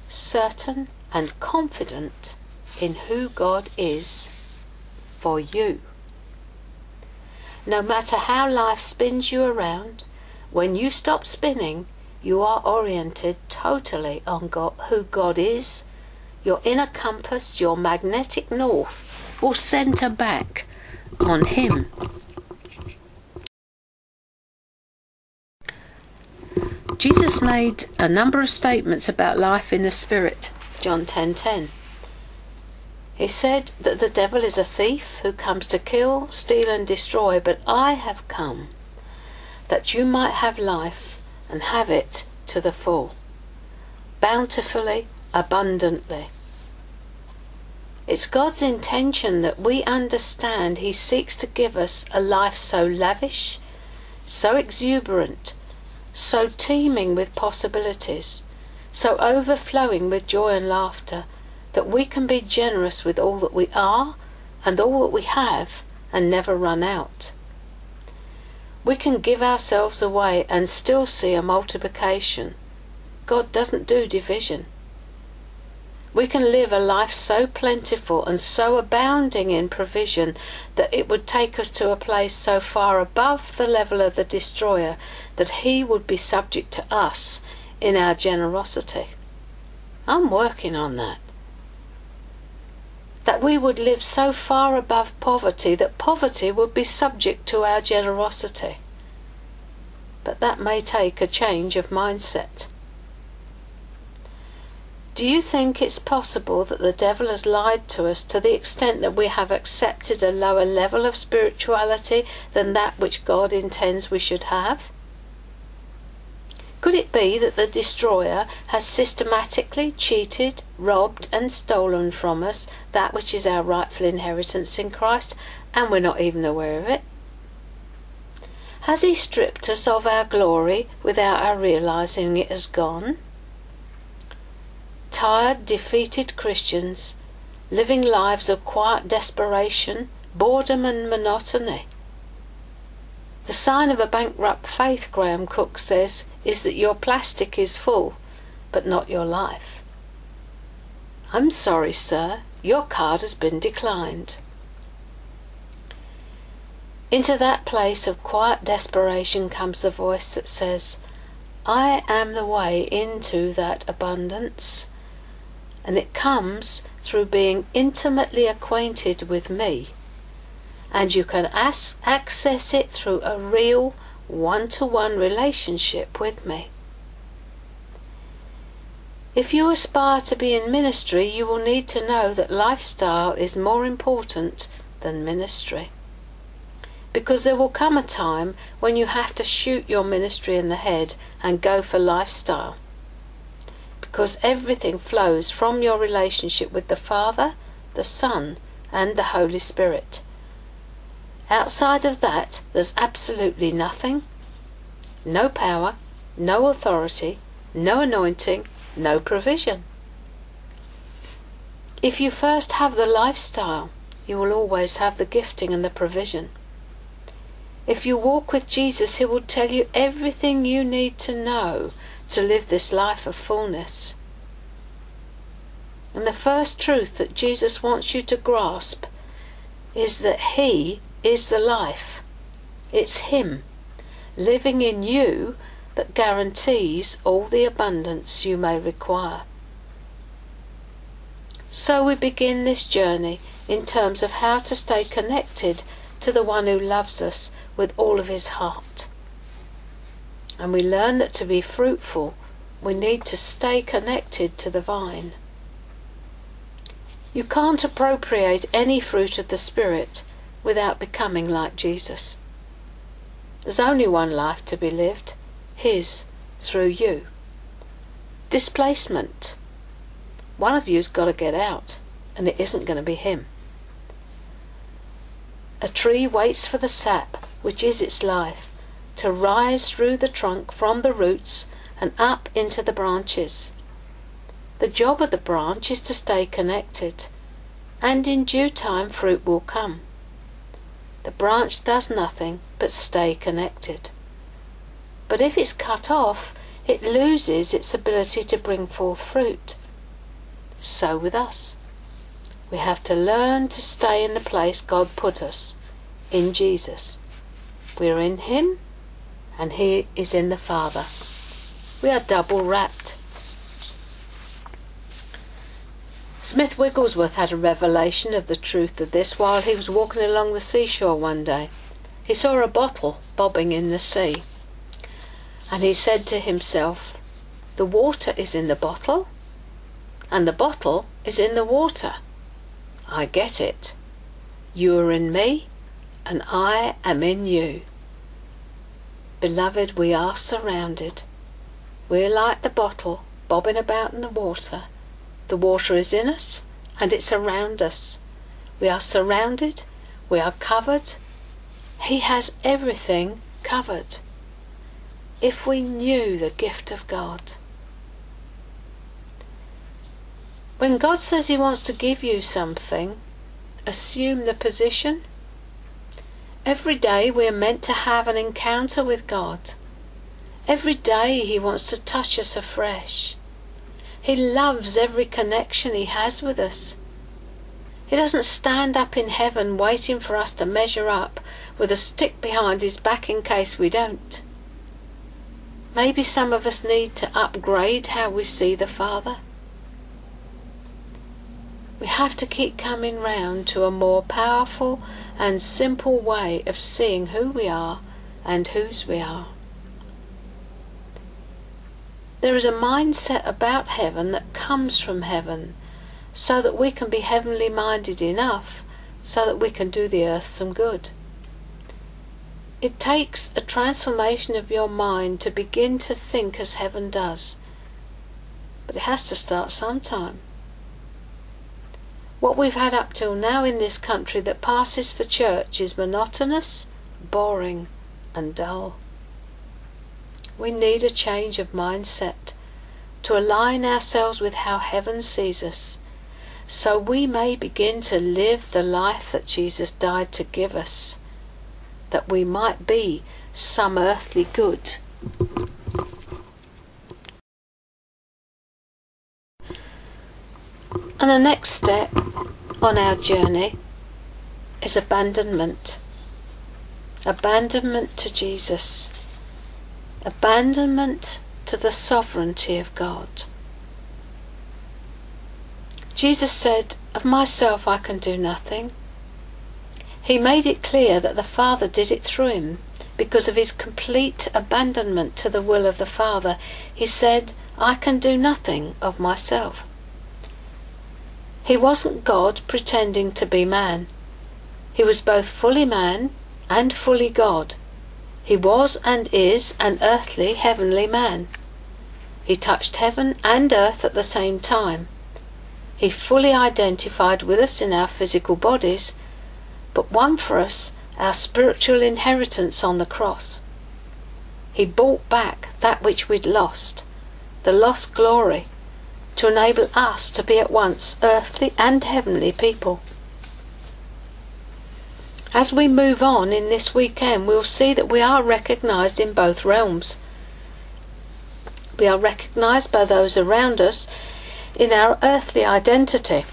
certain, and confident in who God is for you. No matter how life spins you around, when you stop spinning, you are oriented totally on God, who God is. Your inner compass, your magnetic north, will center back on Him. Jesus made a number of statements about life in the Spirit. John 10:10. 10, 10. He said that the devil is a thief who comes to kill, steal, and destroy, but I have come that you might have life and have it to the full, bountifully, abundantly. It's God's intention that we understand He seeks to give us a life so lavish, so exuberant, so teeming with possibilities, so overflowing with joy and laughter, that we can be generous with all that we are and all that we have and never run out. We can give ourselves away and still see a multiplication. God doesn't do division. We can live a life so plentiful and so abounding in provision that it would take us to a place so far above the level of the destroyer that he would be subject to us in our generosity. I'm working on that. That we would live so far above poverty that poverty would be subject to our generosity. But that may take a change of mindset. Do you think it's possible that the devil has lied to us to the extent that we have accepted a lower level of spirituality than that which God intends we should have? Could it be that the destroyer has systematically cheated, robbed, and stolen from us that which is our rightful inheritance in Christ, and we're not even aware of it? Has he stripped us of our glory without our realizing it has gone? tired, defeated Christians living lives of quiet desperation, boredom, and monotony. The sign of a bankrupt faith, Graham Cooke says, is that your plastic is full, but not your life. I'm sorry, sir, your card has been declined. Into that place of quiet desperation comes the voice that says, I am the way into that abundance and it comes through being intimately acquainted with me. And you can as- access it through a real one to one relationship with me. If you aspire to be in ministry, you will need to know that lifestyle is more important than ministry. Because there will come a time when you have to shoot your ministry in the head and go for lifestyle because everything flows from your relationship with the Father, the Son, and the Holy Spirit. Outside of that, there's absolutely nothing no power, no authority, no anointing, no provision. If you first have the lifestyle, you will always have the gifting and the provision. If you walk with Jesus, He will tell you everything you need to know to live this life of fullness. And the first truth that Jesus wants you to grasp is that He is the life. It's Him living in you that guarantees all the abundance you may require. So we begin this journey in terms of how to stay connected to the one who loves us with all of his heart. And we learn that to be fruitful, we need to stay connected to the vine. You can't appropriate any fruit of the Spirit without becoming like Jesus. There's only one life to be lived, His through you. Displacement. One of you's got to get out, and it isn't going to be him. A tree waits for the sap, which is its life, to rise through the trunk from the roots and up into the branches. The job of the branch is to stay connected, and in due time fruit will come. The branch does nothing but stay connected. But if it's cut off, it loses its ability to bring forth fruit. So with us. We have to learn to stay in the place God put us, in Jesus. We're in Him, and He is in the Father. We are double wrapped. Smith Wigglesworth had a revelation of the truth of this while he was walking along the seashore one day. He saw a bottle bobbing in the sea. And he said to himself, The water is in the bottle, and the bottle is in the water. I get it. You are in me, and I am in you. Beloved, we are surrounded. We're like the bottle bobbing about in the water. The water is in us, and it's around us. We are surrounded, we are covered. He has everything covered. If we knew the gift of God. When God says He wants to give you something, assume the position. Every day we are meant to have an encounter with God. Every day He wants to touch us afresh. He loves every connection He has with us. He doesn't stand up in heaven waiting for us to measure up with a stick behind His back in case we don't. Maybe some of us need to upgrade how we see the Father. We have to keep coming round to a more powerful and simple way of seeing who we are and whose we are. There is a mindset about heaven that comes from heaven so that we can be heavenly minded enough so that we can do the earth some good. It takes a transformation of your mind to begin to think as heaven does. But it has to start sometime. What we've had up till now in this country that passes for church is monotonous, boring, and dull. We need a change of mindset to align ourselves with how heaven sees us so we may begin to live the life that Jesus died to give us, that we might be some earthly good. And the next step on our journey is abandonment. Abandonment to Jesus. Abandonment to the sovereignty of God. Jesus said, Of myself I can do nothing. He made it clear that the Father did it through him because of his complete abandonment to the will of the Father. He said, I can do nothing of myself. He wasn't God pretending to be man. He was both fully man and fully God. He was and is an earthly, heavenly man. He touched heaven and earth at the same time. He fully identified with us in our physical bodies, but won for us our spiritual inheritance on the cross. He bought back that which we'd lost, the lost glory, to enable us to be at once earthly and heavenly people. As we move on in this weekend, we'll see that we are recognized in both realms. We are recognized by those around us in our earthly identity.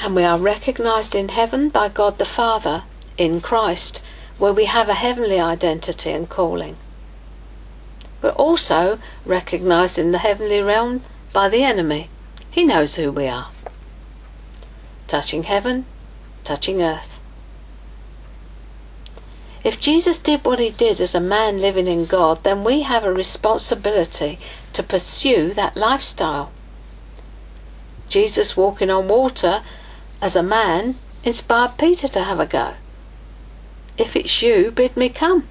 And we are recognized in heaven by God the Father in Christ, where we have a heavenly identity and calling. We're also recognized in the heavenly realm by the enemy. He knows who we are. Touching heaven, touching earth. If Jesus did what he did as a man living in God, then we have a responsibility to pursue that lifestyle. Jesus walking on water as a man inspired Peter to have a go. If it's you, bid me come.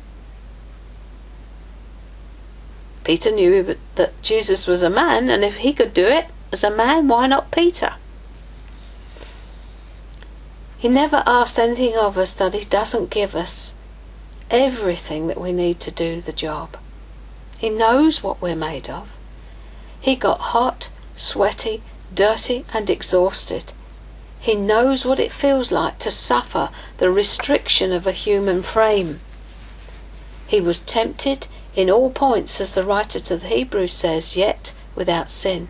Peter knew that Jesus was a man, and if he could do it as a man, why not Peter? He never asks anything of us that he doesn't give us everything that we need to do the job. He knows what we're made of. He got hot, sweaty, dirty, and exhausted. He knows what it feels like to suffer the restriction of a human frame. He was tempted in all points, as the writer to the Hebrews says, yet without sin.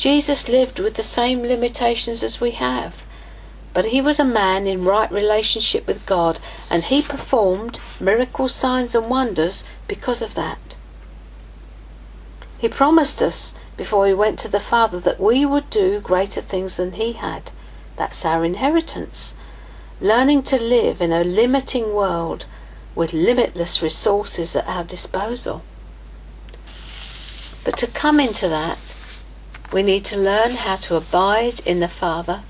Jesus lived with the same limitations as we have, but he was a man in right relationship with God, and he performed miracles, signs, and wonders because of that. He promised us before he went to the Father that we would do greater things than he had. That's our inheritance. Learning to live in a limiting world with limitless resources at our disposal. But to come into that, we need to learn how to abide in the Father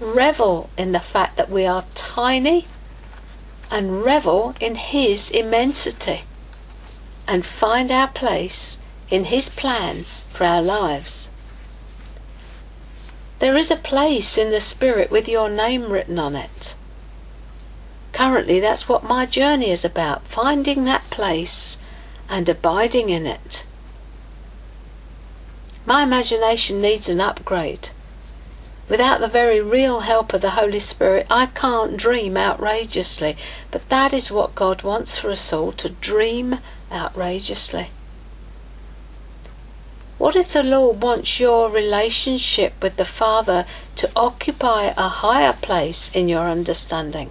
revel in the fact that we are tiny and revel in His immensity and find our place in His plan for our lives. There is a place in the Spirit with your name written on it. Currently, that's what my journey is about finding that place and abiding in it. My imagination needs an upgrade. Without the very real help of the Holy Spirit, I can't dream outrageously. But that is what God wants for us all to dream outrageously. What if the Lord wants your relationship with the Father to occupy a higher place in your understanding?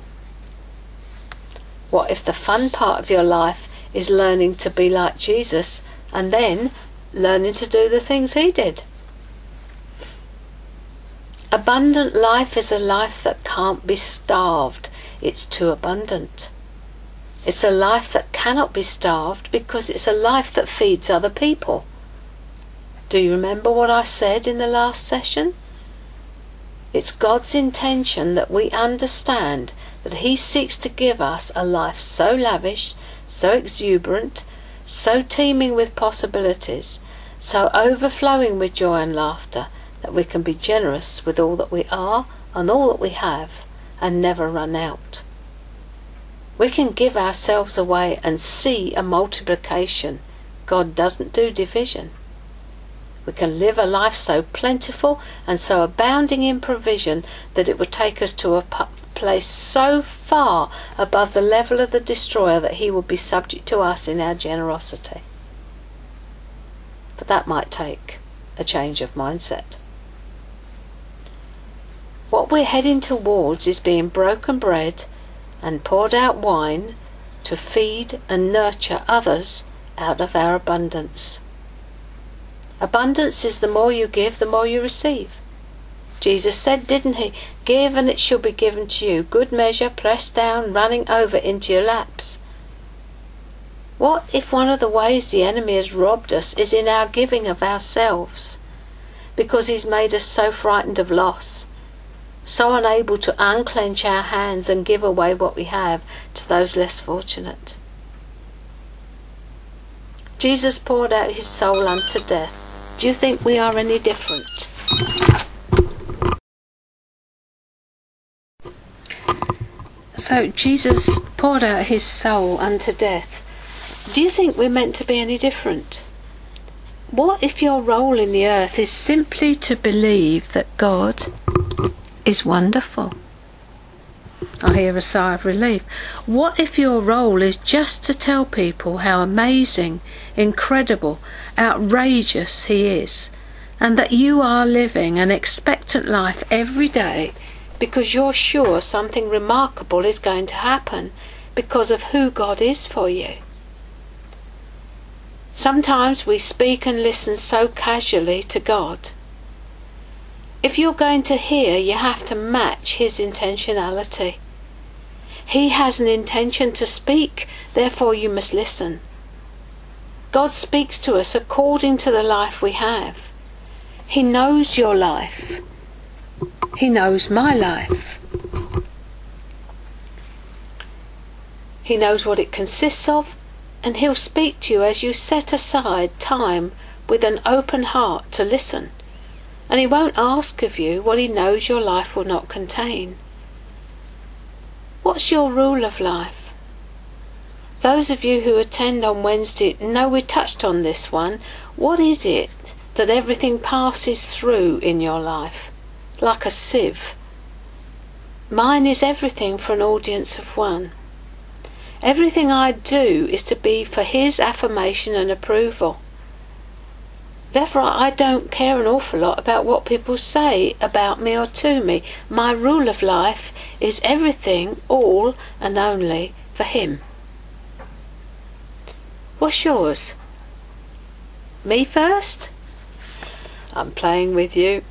What if the fun part of your life is learning to be like Jesus and then learning to do the things he did? Abundant life is a life that can't be starved. It's too abundant. It's a life that cannot be starved because it's a life that feeds other people. Do you remember what I said in the last session? It's God's intention that we understand that He seeks to give us a life so lavish, so exuberant, so teeming with possibilities, so overflowing with joy and laughter that we can be generous with all that we are and all that we have and never run out. We can give ourselves away and see a multiplication. God doesn't do division. We can live a life so plentiful and so abounding in provision that it would take us to a place so far above the level of the destroyer that he would be subject to us in our generosity. But that might take a change of mindset. What we're heading towards is being broken bread and poured out wine to feed and nurture others out of our abundance. Abundance is the more you give, the more you receive. Jesus said, didn't he? Give and it shall be given to you. Good measure, pressed down, running over into your laps. What if one of the ways the enemy has robbed us is in our giving of ourselves? Because he's made us so frightened of loss so unable to unclench our hands and give away what we have to those less fortunate. Jesus poured out his soul unto death. Do you think we are any different? So Jesus poured out his soul unto death. Do you think we're meant to be any different? What if your role in the earth is simply to believe that God is wonderful. I hear a sigh of relief. What if your role is just to tell people how amazing, incredible, outrageous He is, and that you are living an expectant life every day because you're sure something remarkable is going to happen because of who God is for you? Sometimes we speak and listen so casually to God if you're going to hear, you have to match his intentionality. He has an intention to speak, therefore you must listen. God speaks to us according to the life we have. He knows your life. He knows my life. He knows what it consists of, and He'll speak to you as you set aside time with an open heart to listen and He won't ask of you what He knows your life will not contain. What's your rule of life? Those of you who attend on Wednesday know we touched on this one. What is it that everything passes through in your life? Like a sieve. Mine is everything for an audience of one. Everything I do is to be for His affirmation and approval. Therefore, I don't care an awful lot about what people say about me or to me. My rule of life is everything, all, and only for Him. What's yours? Me first? I'm playing with you.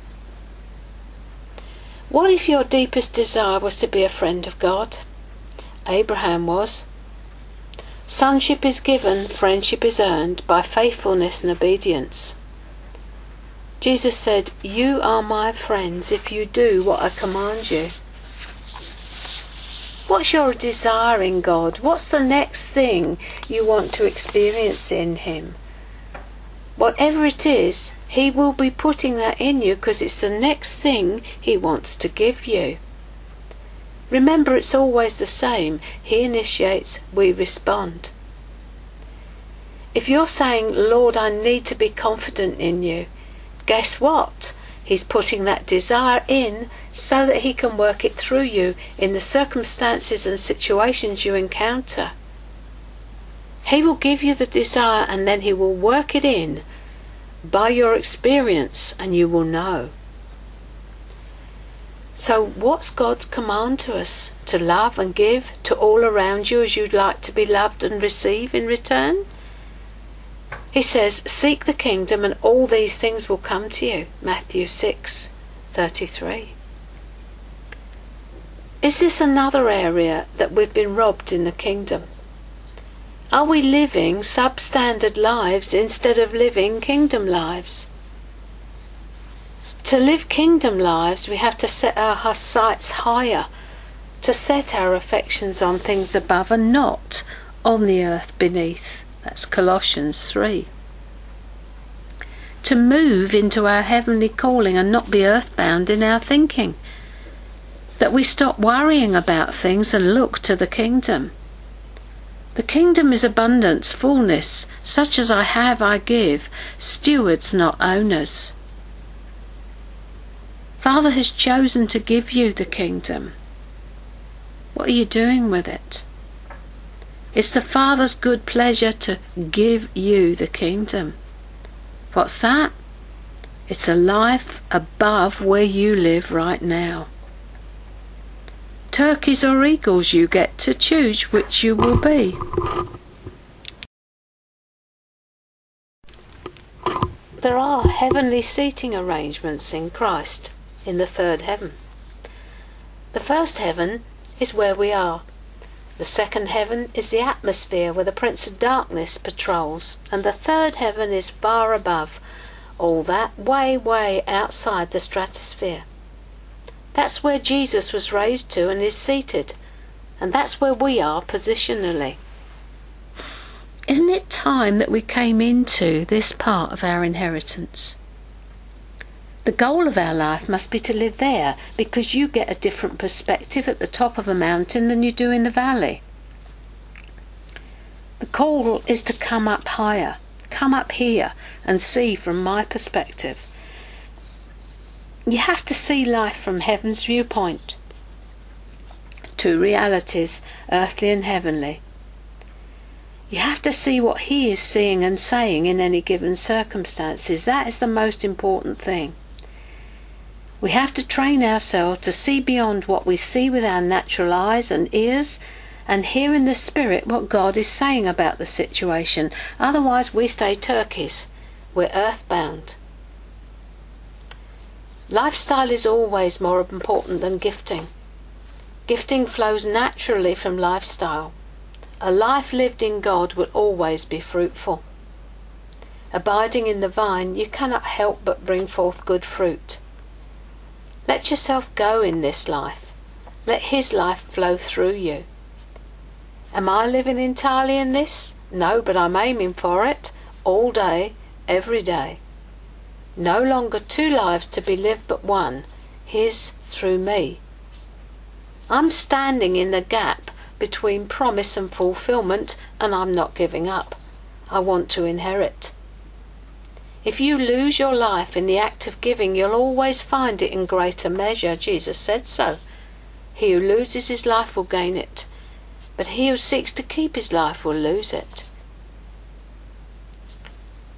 What if your deepest desire was to be a friend of God? Abraham was. Sonship is given, friendship is earned by faithfulness and obedience. Jesus said, You are my friends if you do what I command you. What's your desire in God? What's the next thing you want to experience in Him? Whatever it is, He will be putting that in you because it's the next thing He wants to give you. Remember, it's always the same. He initiates, we respond. If you're saying, Lord, I need to be confident in you, guess what? He's putting that desire in so that He can work it through you in the circumstances and situations you encounter. He will give you the desire and then He will work it in by your experience and you will know. So, what's God's command to us? To love and give to all around you as you'd like to be loved and receive in return? He says, Seek the kingdom and all these things will come to you. Matthew 6 33. Is this another area that we've been robbed in the kingdom? Are we living substandard lives instead of living kingdom lives? To live kingdom lives, we have to set our sights higher, to set our affections on things above and not on the earth beneath. That's Colossians 3. To move into our heavenly calling and not be earthbound in our thinking. That we stop worrying about things and look to the kingdom. The kingdom is abundance, fullness, such as I have I give, stewards, not owners. Father has chosen to give you the kingdom. What are you doing with it? It's the Father's good pleasure to give you the kingdom. What's that? It's a life above where you live right now. Turkeys or eagles, you get to choose which you will be. There are heavenly seating arrangements in Christ in the third heaven. The first heaven is where we are. The second heaven is the atmosphere where the Prince of Darkness patrols. And the third heaven is far above, all that way, way outside the stratosphere. That's where Jesus was raised to and is seated. And that's where we are positionally. Isn't it time that we came into this part of our inheritance? The goal of our life must be to live there because you get a different perspective at the top of a mountain than you do in the valley. The call is to come up higher, come up here and see from my perspective. You have to see life from heaven's viewpoint. Two realities, earthly and heavenly. You have to see what he is seeing and saying in any given circumstances. That is the most important thing. We have to train ourselves to see beyond what we see with our natural eyes and ears and hear in the spirit what God is saying about the situation. Otherwise, we stay turkeys. We're earthbound. Lifestyle is always more important than gifting. Gifting flows naturally from lifestyle. A life lived in God will always be fruitful. Abiding in the vine, you cannot help but bring forth good fruit. Let yourself go in this life. Let His life flow through you. Am I living entirely in this? No, but I'm aiming for it all day, every day. No longer two lives to be lived but one, His through me. I'm standing in the gap between promise and fulfillment, and I'm not giving up. I want to inherit. If you lose your life in the act of giving, you'll always find it in greater measure. Jesus said so. He who loses his life will gain it, but he who seeks to keep his life will lose it.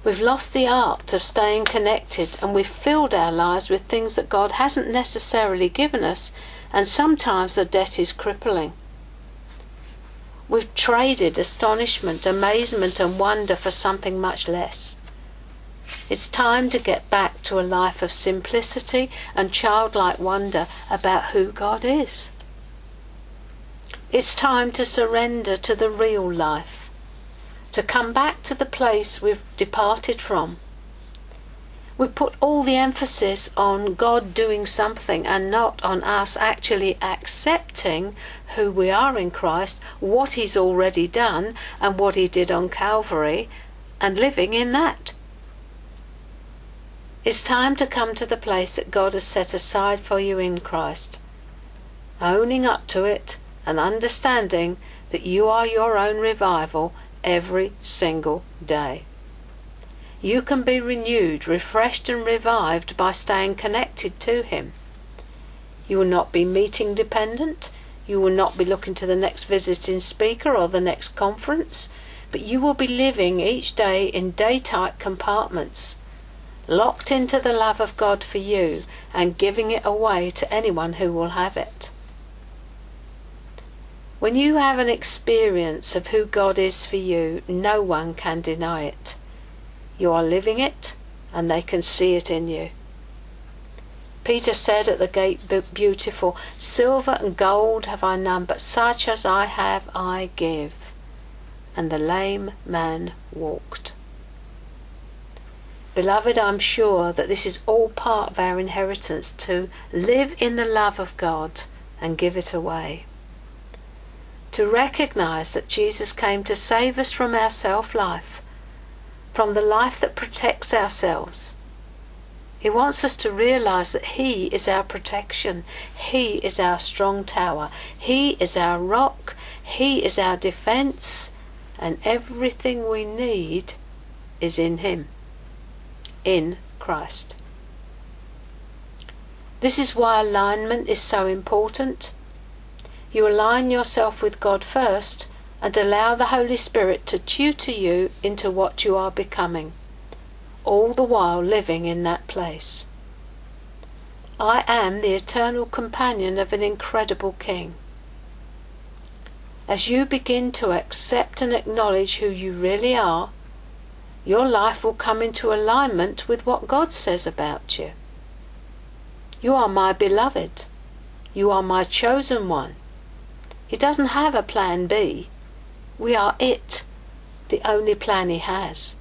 We've lost the art of staying connected and we've filled our lives with things that God hasn't necessarily given us, and sometimes the debt is crippling. We've traded astonishment, amazement, and wonder for something much less. It's time to get back to a life of simplicity and childlike wonder about who God is. It's time to surrender to the real life to come back to the place we've departed from. We put all the emphasis on God doing something and not on us actually accepting who we are in Christ, what He's already done, and what He did on Calvary, and living in that. It's time to come to the place that God has set aside for you in Christ, owning up to it and understanding that you are your own revival every single day. You can be renewed, refreshed, and revived by staying connected to Him. You will not be meeting dependent. You will not be looking to the next visiting speaker or the next conference, but you will be living each day in day tight compartments, locked into the love of God for you and giving it away to anyone who will have it. When you have an experience of who God is for you, no one can deny it. You are living it, and they can see it in you. Peter said at the gate beautiful, Silver and gold have I none, but such as I have I give. And the lame man walked. Beloved, I'm sure that this is all part of our inheritance to live in the love of God and give it away to recognize that Jesus came to save us from our self life, from the life that protects ourselves. He wants us to realize that He is our protection, He is our strong tower, He is our rock, He is our defense, and everything we need is in Him, in Christ. This is why alignment is so important. You align yourself with God first and allow the Holy Spirit to tutor you into what you are becoming, all the while living in that place. I am the eternal companion of an incredible King. As you begin to accept and acknowledge who you really are, your life will come into alignment with what God says about you. You are my beloved. You are my chosen one. He doesn't have a plan B. We are it, the only plan he has.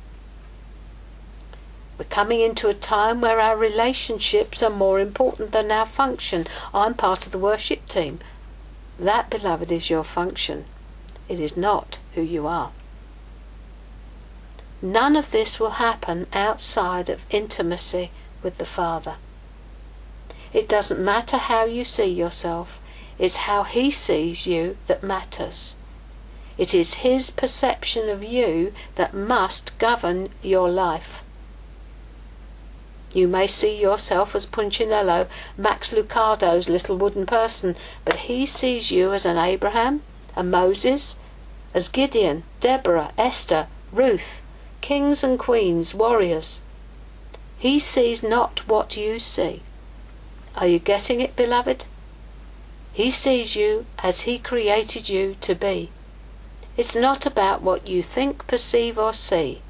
We're coming into a time where our relationships are more important than our function. I'm part of the worship team. That, beloved, is your function. It is not who you are. None of this will happen outside of intimacy with the Father. It doesn't matter how you see yourself. It's how he sees you that matters. It is his perception of you that must govern your life. You may see yourself as Punchinello, Max Lucado's little wooden person, but he sees you as an Abraham, a Moses, as Gideon, Deborah, Esther, Ruth, kings and queens, warriors. He sees not what you see. Are you getting it, beloved? He sees you as He created you to be. It's not about what you think, perceive, or see.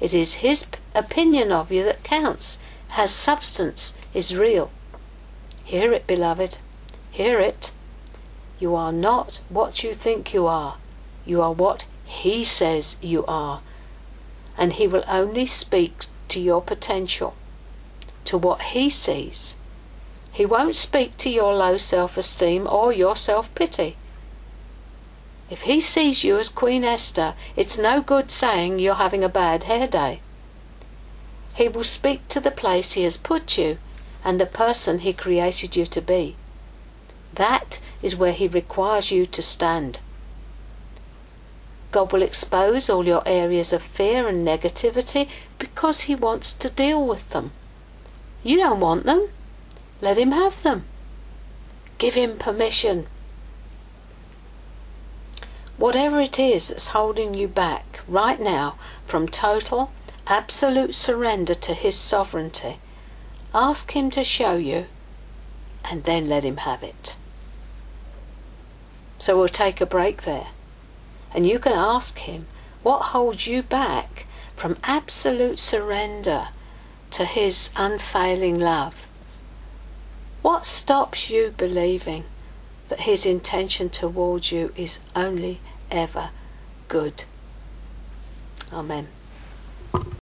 It is His opinion of you that counts, has substance, is real. Hear it, beloved. Hear it. You are not what you think you are. You are what He says you are. And He will only speak to your potential, to what He sees. He won't speak to your low self esteem or your self pity. If he sees you as Queen Esther, it's no good saying you're having a bad hair day. He will speak to the place he has put you and the person he created you to be. That is where he requires you to stand. God will expose all your areas of fear and negativity because he wants to deal with them. You don't want them. Let him have them. Give him permission. Whatever it is that's holding you back right now from total absolute surrender to His sovereignty. Ask Him to show you, and then let Him have it. So we'll take a break there. And you can ask Him what holds you back from absolute surrender to His unfailing love. What stops you believing that His intention towards you is only ever good? Amen.